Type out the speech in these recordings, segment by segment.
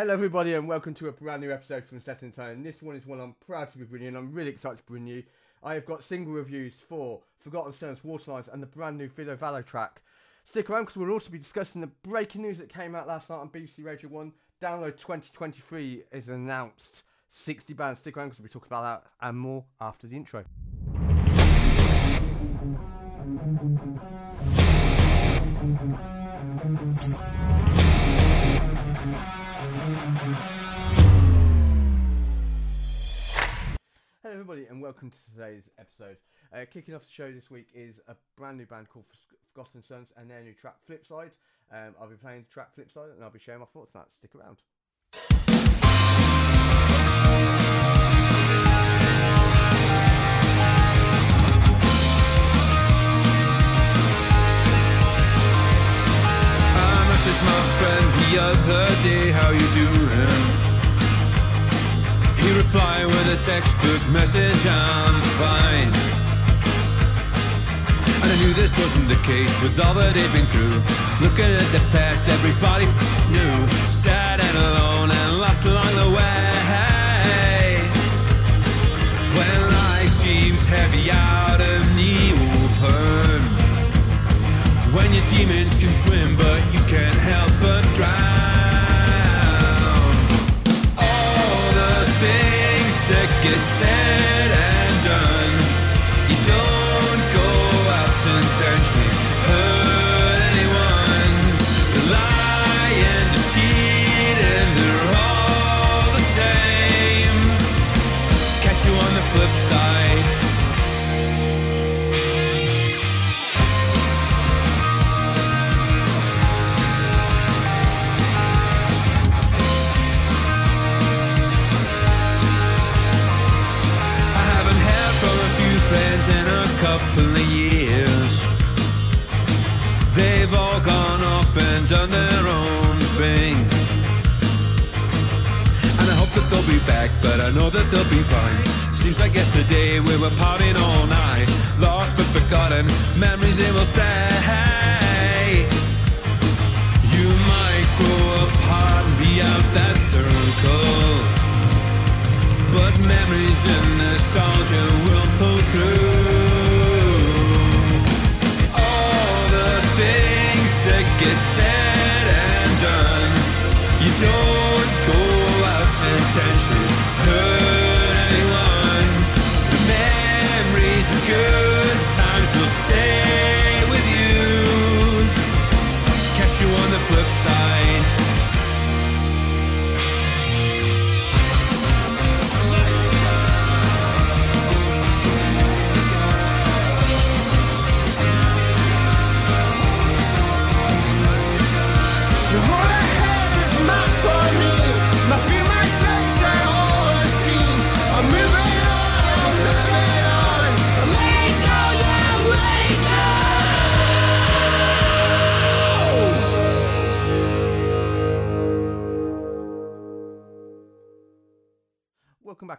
Hello, everybody, and welcome to a brand new episode from Set in Tone. This one is one I'm proud to be bringing. and I'm really excited to bring you. I have got single reviews for Forgotten Sons, Waterlines, and the brand new Ville Valo track. Stick around because we'll also be discussing the breaking news that came out last night on BBC Radio 1. Download 2023 is announced. 60 bands. Stick around because we'll be talking about that and more after the intro. Everybody, and welcome to today's episode. Uh, kicking off the show this week is a brand new band called Forgotten Sons and their new track Flipside. Um, I'll be playing the track Flipside and I'll be sharing my thoughts on that. Stick around. A textbook message, I'm fine. And I knew this wasn't the case with all that he'd been through. Looking at the past, everybody knew. Sad and alone and lost along the way. When life seems heavy out in the open. When your demons can swim, but you can't help but drown. Get said they will stay. You might grow apart and be out that circle. But memories and nostalgia will pull through.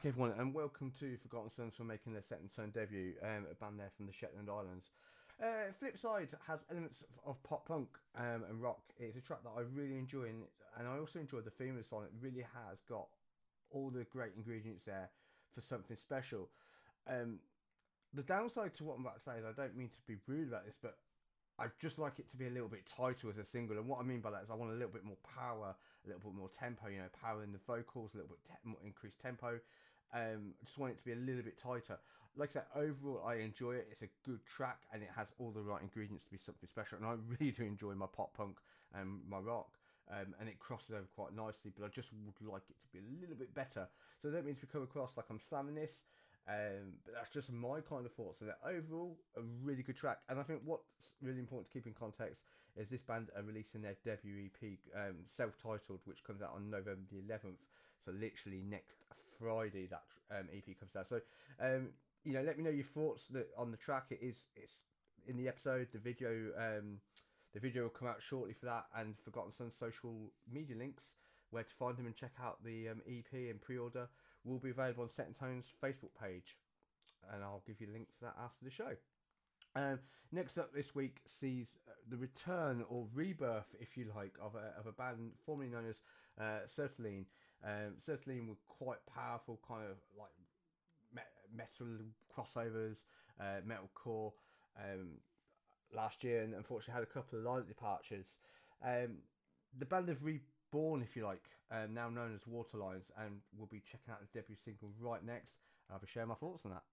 Back, everyone, and welcome to Forgotten Sons for making their second Tone debut. Um, a band there from the Shetland Islands. Uh, Flipside has elements of, of pop punk um, and rock. It's a track that I really enjoy, and, and I also enjoy the theme of the song. It really has got all the great ingredients there for something special. Um, the downside to what I'm about to say is I don't mean to be rude about this, but I just like it to be a little bit tighter as a single. And what I mean by that is I want a little bit more power, a little bit more tempo. You know, power in the vocals, a little bit te- more increased tempo. Um, just want it to be a little bit tighter. Like I said, overall, I enjoy it. It's a good track, and it has all the right ingredients to be something special. And I really do enjoy my pop punk and my rock. Um, and it crosses over quite nicely, but I just would like it to be a little bit better. So I don't mean to come across like I'm slamming this, um, but that's just my kind of thoughts. And overall, a really good track. And I think what's really important to keep in context is this band are releasing their debut EP, um, self-titled, which comes out on November the 11th. So literally next Friday that um, EP comes out. So, um, you know, let me know your thoughts that on the track. It is it's in the episode. The video um, the video will come out shortly for that, and Forgotten Sun social media links where to find them and check out the um, EP and pre-order will be available on Set and Tone's Facebook page, and I'll give you a link for that after the show. Um, next up this week sees uh, the return or rebirth, if you like, of a, of a band formerly known as uh, um, were quite powerful, kind of like metal crossovers, uh, metalcore. Um, last year, and unfortunately had a couple of lineup departures. Um, the band have reborn, if you like, um, now known as Waterlines, and we'll be checking out the debut single right next. I'll be sharing my thoughts on that.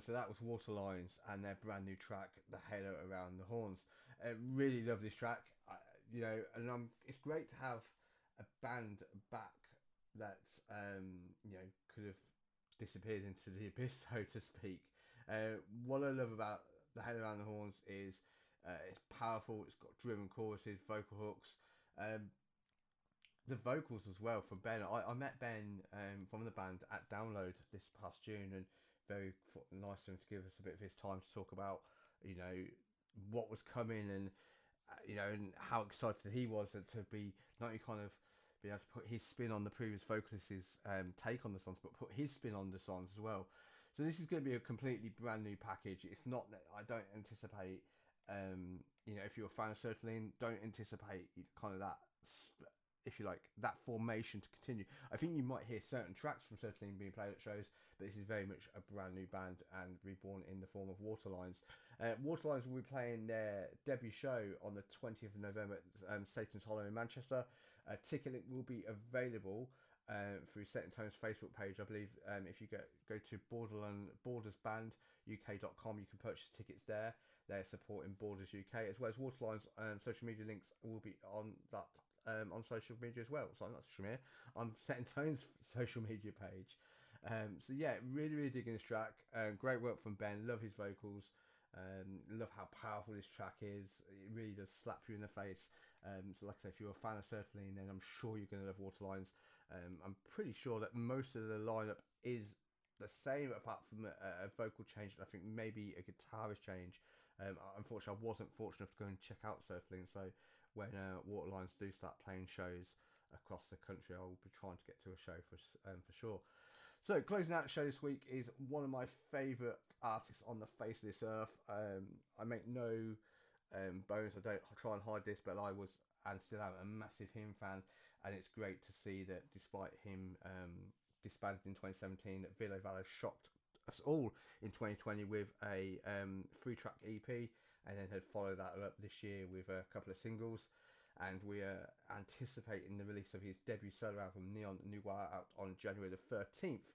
So that was Waterlines and their brand new track, The Halo Around the Horns. I really love this track, I, you know, and I'm, it's great to have a band back that um, you know could have disappeared into the abyss, so to speak. Uh, what I love about The Halo Around the Horns is uh, it's powerful. It's got driven choruses, vocal hooks. Um, the vocals as well from Ben. I, I met Ben um, from the band at Download this past June, and very nice of him to give us a bit of his time to talk about, you know, what was coming and uh, you know, and how excited he was to be not only kind of be able to put his spin on the previous vocalist's um, take on the songs, but put his spin on the songs as well. So this is going to be a completely brand new package. It's not. I don't anticipate. Um, you know, if you're a fan of Sertraline, don't anticipate kind of that. Sp- if you like that formation to continue, I think you might hear certain tracks from Sertraline being played at shows, but this is very much a brand new band and reborn in the form of Waterlines. Uh, Waterlines will be playing their debut show on the 20th of November at um, Satan's Hollow in Manchester. A ticket link will be available uh, through Set Tone's Facebook page. I believe um, if you go go to Borderland bordersbanduk.com, you can purchase tickets there. They're supporting Borders UK as well as Waterlines. Um, social media links will be on that um, on social media as well. So I'm not social media. On Set Tone's social media page. Um, so yeah, really really digging this track. Um, great work from Ben. Love his vocals. Um, love how powerful this track is. It really does slap you in the face. Um, so, like I say, if you're a fan of Sertraline, then I'm sure you're going to love Waterlines. Um, I'm pretty sure that most of the lineup is the same, apart from a, a vocal change. I think maybe a guitarist change. Um, unfortunately, I wasn't fortunate enough to go and check out Sertraline. So, when uh, Waterlines do start playing shows across the country, I will be trying to get to a show for um, for sure. So, closing out the show this week is one of my favourite artists on the face of this earth. Um, I make no um, bones, I don't try and hide this, but I was and still am a massive HIM fan, and it's great to see that despite him um, disbanded in 2017, that Ville Valo shocked us all in 2020 with a um, three track EP, and then had followed that up this year with a couple of singles and we are anticipating the release of his debut solo album Neon Noir out on January the 13th.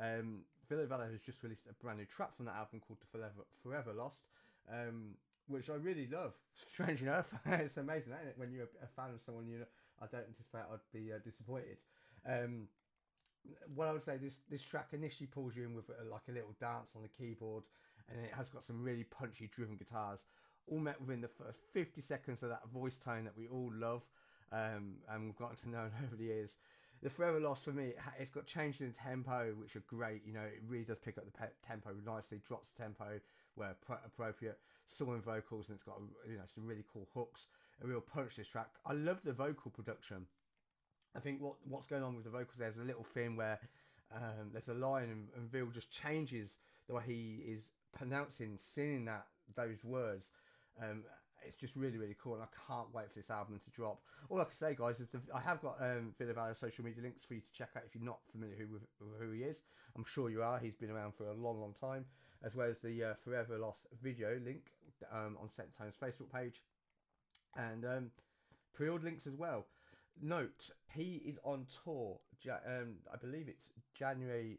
Um, Ville Valo has just released a brand new track from that album called Forever, Forever Lost, um, which I really love. Strange enough, it's amazing, isn't it? When you're a fan of someone, you know, I don't anticipate I'd be uh, disappointed. Um, what I would say, this this track initially pulls you in with uh, like a little dance on the keyboard, and it has got some really punchy, driven guitars all met within the first 50 seconds of that voice tone that we all love um, and we've gotten to know over the years. The Forever Lost for me, it's got changes in tempo, which are great. You know, it really does pick up the pe- tempo nicely, drops tempo where pro- appropriate, soaring vocals, and it's got you know some really cool hooks. A real punch this track. I love the vocal production. I think what what's going on with the vocals there's a little thing where um, there's a line and, and just changes the way he is pronouncing, singing that those words. Um, it's just really really cool, and I can't wait for this album to drop. All I can say, guys, is the, I have got um, Ville Valo social media links for you to check out if you're not familiar who, with, with who he is. I'm sure you are. He's been around for a long, long time, as well as the uh, Forever Lost video link um, on Set Tone's Facebook page, and um, pre-order links as well. Note, he is on tour. Um, I believe it's January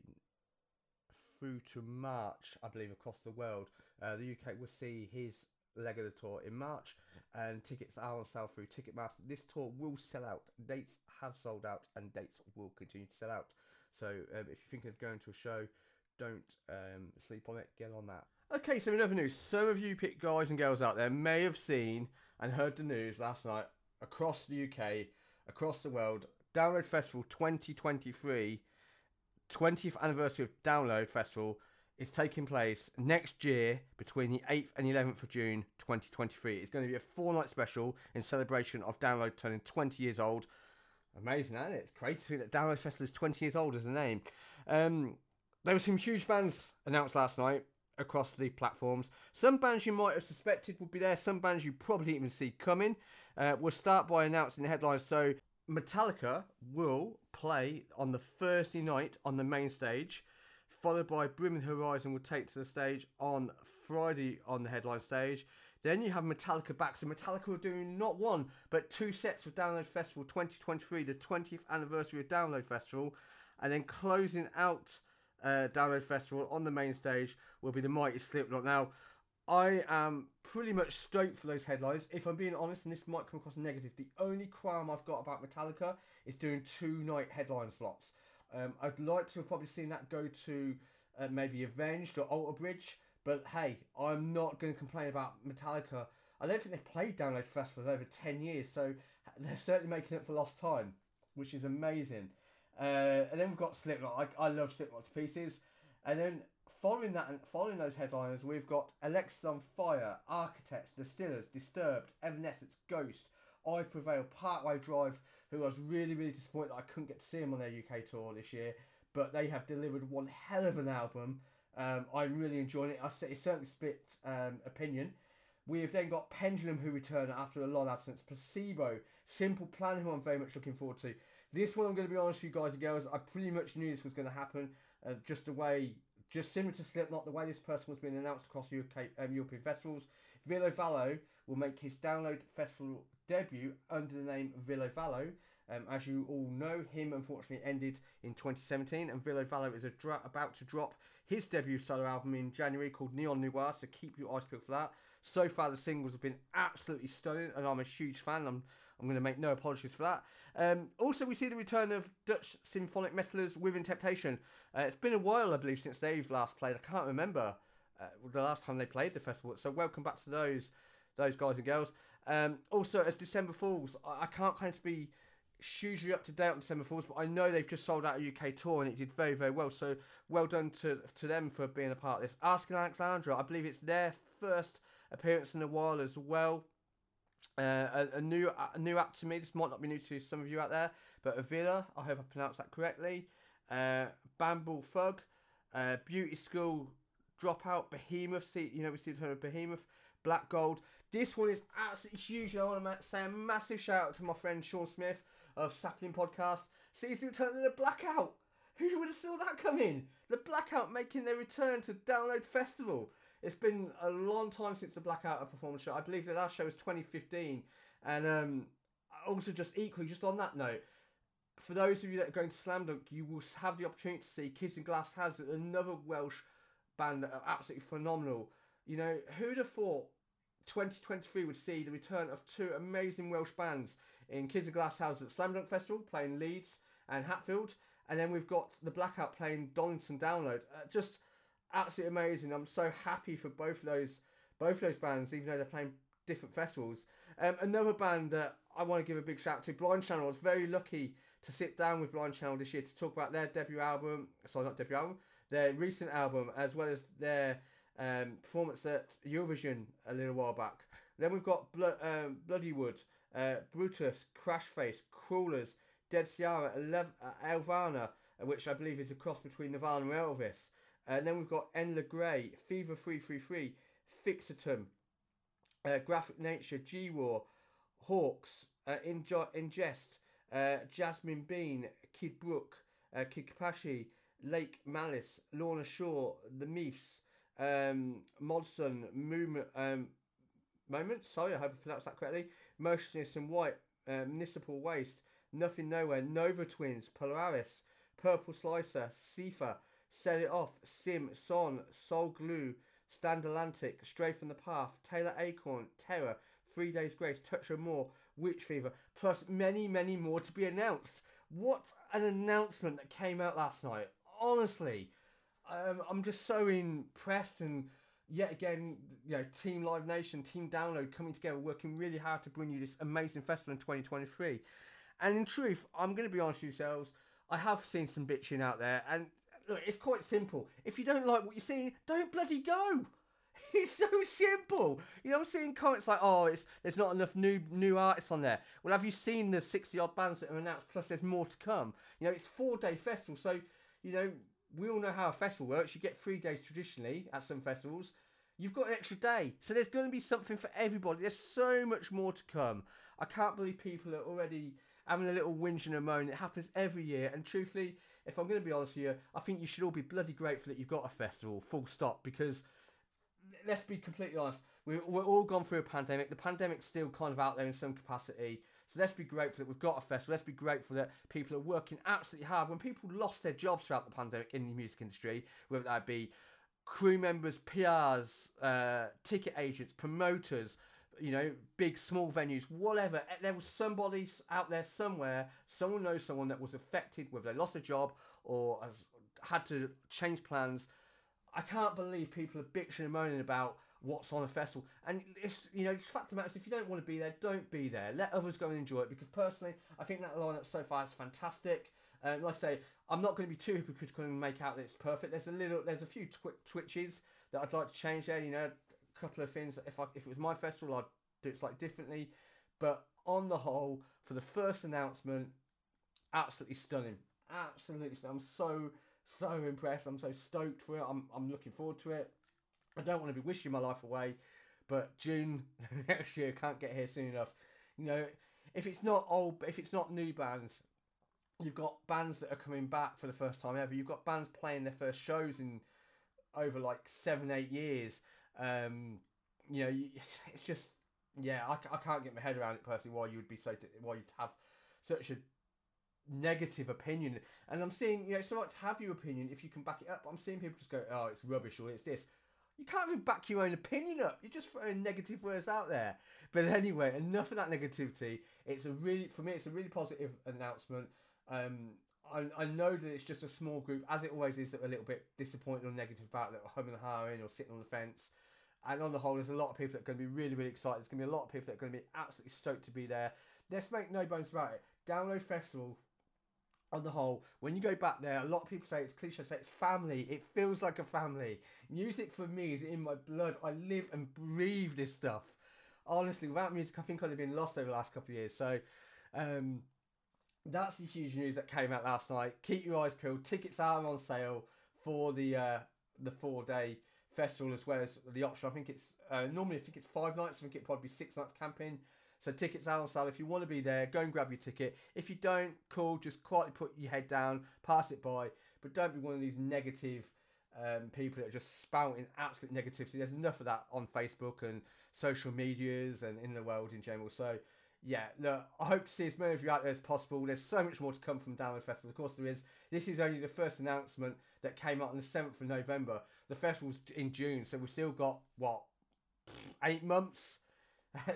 through to March. I believe across the world. Uh, the UK will see his leg of the tour in March, and tickets are on sale through Ticketmaster. This tour will sell out. Dates have sold out, and dates will continue to sell out. So um, if you're thinking of going to a show, don't um, sleep on it. Get on that. Okay, so in other news, some of you pit guys and girls out there may have seen and heard the news last night across the UK, across the world. Download Festival 2023, 20th anniversary of Download Festival is taking place next year between the 8th and 11th of June 2023. It's going to be a four night special in celebration of Download turning 20 years old. Amazing, isn't it? It's crazy that Download Festival is 20 years old as a name. Um, there were some huge bands announced last night across the platforms. Some bands you might have suspected would be there, some bands you probably even see coming. Uh, we'll start by announcing the headlines. So, Metallica will play on the Thursday night on the main stage followed by Brim Horizon will take to the stage on Friday on the headline stage. Then you have Metallica back. So Metallica are doing not one, but two sets for Download Festival 2023, the 20th anniversary of Download Festival. And then closing out uh, Download Festival on the main stage will be the Mighty Slipknot. Now, I am pretty much stoked for those headlines. If I'm being honest, and this might come across negative, the only qualm I've got about Metallica is doing two night headline slots. Um, I'd like to have probably seen that go to uh, maybe Avenged or Alter Bridge, but hey, I'm not going to complain about Metallica. I don't think they've played Download Festival in over 10 years, so they're certainly making it for lost time, which is amazing. Uh, and then we've got Slipknot. I, I love Slipknot to pieces. And then following that and following those headliners, we've got Alexis on Fire, Architects, Distillers, Disturbed, Evanescence, Ghost, I Prevail, Parkway Drive, who I was really, really disappointed that I couldn't get to see them on their UK tour this year, but they have delivered one hell of an album. Um, I'm really enjoying it. I say certainly split um, opinion. We have then got Pendulum, who return after a long absence. Placebo, Simple Plan, who I'm very much looking forward to. This one, I'm going to be honest with you guys and girls, I pretty much knew this was going to happen. Uh, just the way, just similar to Slipknot, the way this person was being announced across UK, um, European festivals. Ville Valo will make his Download Festival debut under the name Ville Valo. Um, as you all know, HIM unfortunately ended in 2017, and Ville Valo is dra- about to drop his debut solo album in January called Neon Noir, so keep your eyes peeled for that. So far, the singles have been absolutely stunning, and I'm a huge fan. I'm, I'm going to make no apologies for that. Um, also, we see the return of Dutch symphonic metalers Within Temptation. Uh, it's been a while, I believe, since they've last played. I can't remember uh, the last time they played the festival, so welcome back to those those guys and girls. Um, also, as December Falls, I, I can't claim to be hugely up to date on December Falls, but I know they've just sold out a UK tour and it did very, very well. So well done to to them for being a part of this. Asking Alexandra, I believe it's their first appearance in a while as well. Uh, a, a new a new act to me. This might not be new to some of you out there, but Avila. I hope I pronounced that correctly. Uh, Bambie Thug, uh, Beauty School Dropout, Behemoth. See, you know we see the of Behemoth, Black Gold. This one is absolutely huge. I want to say a massive shout out to my friend Sean Smith of Sapling Podcast. Sees the return of the Blackout. Who would have saw that coming? The Blackout making their return to Download Festival. It's been a long time since the Blackout a show. I believe the last show was 2015. And um, also, just equally, just on that note, for those of you that are going to Slam Dunk, you will have the opportunity to see Kids in Glass Houses, another Welsh band that are absolutely phenomenal. You know, who'd have thought 2023 would see the return of two amazing Welsh bands in Kids Houses at Slam Dunk Festival, playing Leeds and Hatfield, and then we've got the Blackout playing Donington Download. Uh, just absolutely amazing. I'm so happy for both of those both of those bands, even though they're playing different festivals. Um, another band that I want to give a big shout out to, Blind Channel. I was very lucky to sit down with Blind Channel this year to talk about their debut album. Sorry, not debut album. Their recent album, as well as their um, performance at Eurovision a little while back. Then we've got Blo- um, Bloodywood, uh, Brutus, Crashface, Crawlers, Dead Ciara, Elev- uh, Elvana, uh, which I believe is a cross between Nirvana and Elvis. And then we've got Enla Grey, Fever 333, Fixatum, uh, Graphic Nature, GWAR, Hawks, uh, Injo- Ingest, uh, Jazmin Bean, Kid Brook, uh, Kid Kapichi, Lake Malice, Lorna Shore, The Meffs, um, Modson, Movement, um, Moment, sorry, I hope I pronounced that correctly, Motionless and White, uh, Municipal Waste, Nothing Nowhere, Nova Twins, Polaris, Pupil Slicer, Sifa, Set It Off, Sim, Son, Soul Glo, Stand Atlantic, Stray from the Path, Taylor Acorn, Terror, Three Days Grace, Touché Amoré, Witch Fever, plus many, many more to be announced. What an announcement that came out last night. Honestly, um, I'm just so impressed and yet again, you know, Team Live Nation, Team Download coming together, working really hard to bring you this amazing festival in 2023. And in truth, I'm going to be honest with yourselves, I have seen some bitching out there, and look, it's quite simple. If you don't like what you see, don't bloody go. It's so simple. You know, I'm seeing comments like, "Oh, it's there's not enough new new artists on there." Well, have you seen the 60 odd bands that are announced? Plus, there's more to come. You know, it's four day festival, so you know we all know how a festival works. You get three days traditionally at some festivals. You've got an extra day, so there's going to be something for everybody. There's so much more to come. I can't believe people are already having a little whinge and a moan. It happens every year, and truthfully, if I'm going to be honest with you, I think you should all be bloody grateful that you've got a festival. Full stop. Because let's be completely honest, we're, all gone through a pandemic. The pandemic's still kind of out there in some capacity. So let's be grateful that we've got a festival. Let's be grateful that people are working absolutely hard. When people lost their jobs throughout the pandemic in the music industry, whether that be crew members, PRs, uh, ticket agents, promoters, you know, big, small venues, whatever. eh, There was somebody out there somewhere, someone knows someone that was affected, whether they lost a job or has had to change plans. I can't believe people are bitching and moaning about what's on a festival. And it's, you know, the fact of the matter is, if you don't want to be there, don't be there. Let others go and enjoy it because personally, I think that lineup so far is fantastic. Um, like I say, I'm not going to be too hypocritical and make out that it's perfect. There's a little, there's a few twi- twitches that I'd like to change there. You know, a couple of things. If I, if it was my festival, I'd do it slightly differently. But on the whole, for the first announcement, absolutely stunning. Absolutely stunning. I'm so so impressed. I'm so stoked for it. I'm I'm looking forward to it. I don't want to be wishing my life away, but June next year can't get here soon enough. You know, if it's not old, if it's not new bands, you've got bands that are coming back for the first time ever. You've got bands playing their first shows in over like seven, eight years. Um, you know, you, it's just yeah, I, I can't get my head around it personally. Why you would be so why you'd have such a negative opinion. And I'm seeing, you know, it's all right to have your opinion if you can back it up. I'm seeing people just go, oh, it's rubbish or it's this. You can't even back your own opinion up. You're just throwing negative words out there. But anyway, enough of that negativity. It's a really, for me, it's a really positive announcement. Um, I, I know that it's just a small group, as it always is, that are a little bit disappointed or negative about it, or humming and hawing or sitting on the fence. And on the whole, there's a lot of people that are going to be really, really excited. There's going to be a lot of people that are going to be absolutely stoked to be there. Let's make no bones about it. Download Festival on the whole, when you go back there, a lot of people say it's cliche, say it's family. It feels like a family. Music for me is in my blood. I live and breathe this stuff. Honestly, without music, I think I'd have been lost over the last couple of years. So, um, that's the huge news that came out last night. Keep your eyes peeled. Tickets are on sale for the uh, the four day festival as well as the option. I think it's uh, normally I think it's five nights. I think it probably be six nights camping. So tickets are on sale. If you want to be there, go and grab your ticket. If you don't, cool. Just quietly put your head down, pass it by. But don't be one of these negative um, people that are just spouting absolute negativity. There's enough of that on Facebook and social medias and in the world in general. So yeah, look, I hope to see as many of you out there as possible. There's so much more to come from Download Festival. Of course, there is. This is only the first announcement that came out on the 7th of November. The festival's in June, so we've still got, what, eight months?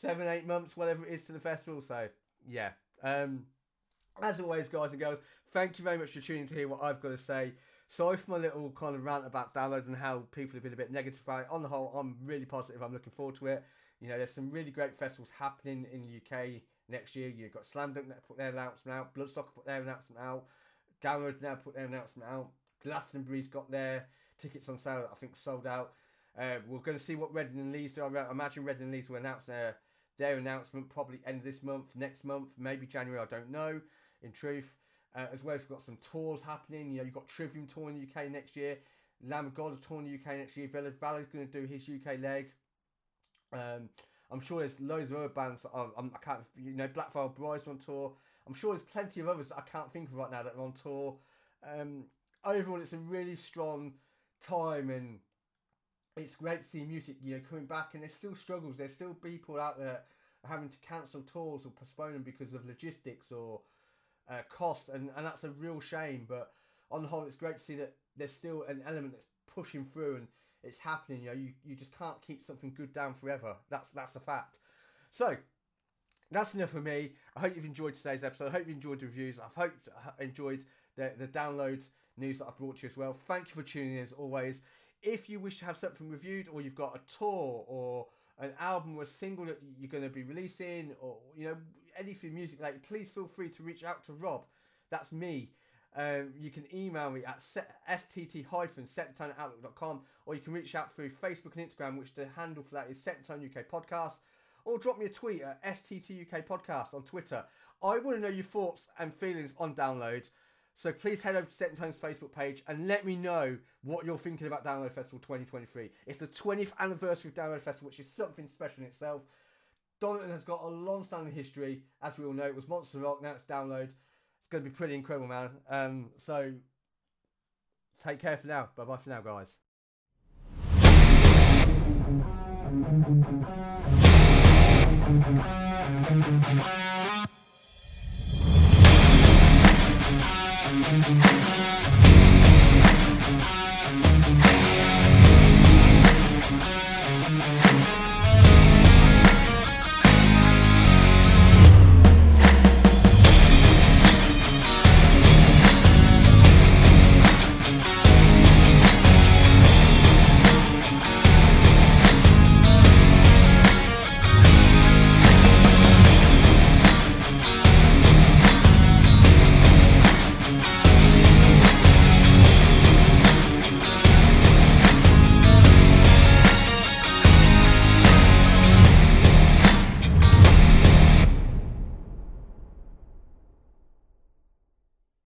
Seven, eight months, whatever it is to the festival. So, yeah. Um, as always, guys and girls, thank you very much for tuning to hear what I've got to say. Sorry for my little kind of rant about download and how people have been a bit negative about it. On the whole, I'm really positive. I'm looking forward to it. You know, there's some really great festivals happening in the UK next year. You've got Slam Dunk that put their announcement out, Bloodstock put their announcement out, Download now put their announcement out, Glastonbury's got their tickets on sale I think sold out. Uh, we're going to see what Reading and Leeds do. I imagine Reading and Leeds will announce their their announcement probably end of this month, next month, maybe January. I don't know. In truth, uh, as well as we've got some tours happening. You know, you've got Trivium tour in the UK next year. Lamb of God tour in the UK next year. Ville Valo's going to do his UK leg. Um, I'm sure there's loads of other bands that are, I'm, I can't, you know, Black Veil Brides on tour. I'm sure there's plenty of others that I can't think of right now that are on tour. Um, overall, it's a really strong time and it's great to see music, you know, coming back. And there's still struggles. There's still people out there having to cancel tours or postpone them because of logistics or uh, costs, and, and that's a real shame. But on the whole, it's great to see that there's still an element that's pushing through and it's happening. You know, you, you just can't keep something good down forever. That's that's a fact. So that's enough for me. I hope you've enjoyed today's episode. I hope you enjoyed the reviews. I've hoped enjoyed the the downloads news that I've brought to you as well. Thank you for tuning in as always. If you wish to have something reviewed, or you've got a tour, or an album or a single that you're going to be releasing, or you know anything music like, please feel free to reach out to Rob. That's me. Um, you can email me at stt-settoneoutlook.com or you can reach out through Facebook and Instagram, which the handle for that is Settone UK Podcast, or drop me a tweet at STT UK Podcast on Twitter. I want to know your thoughts and feelings on download. So please head over to Set in Settone's Facebook page and let me know what you're thinking about Download Festival 2023. It's the 20th anniversary of Download Festival, which is something special in itself. Donington has got a long-standing history, as we all know. It was Monster Rock, now it's Download. It's going to be pretty incredible, man. Um, so take care for now. Bye bye for now, guys. Thank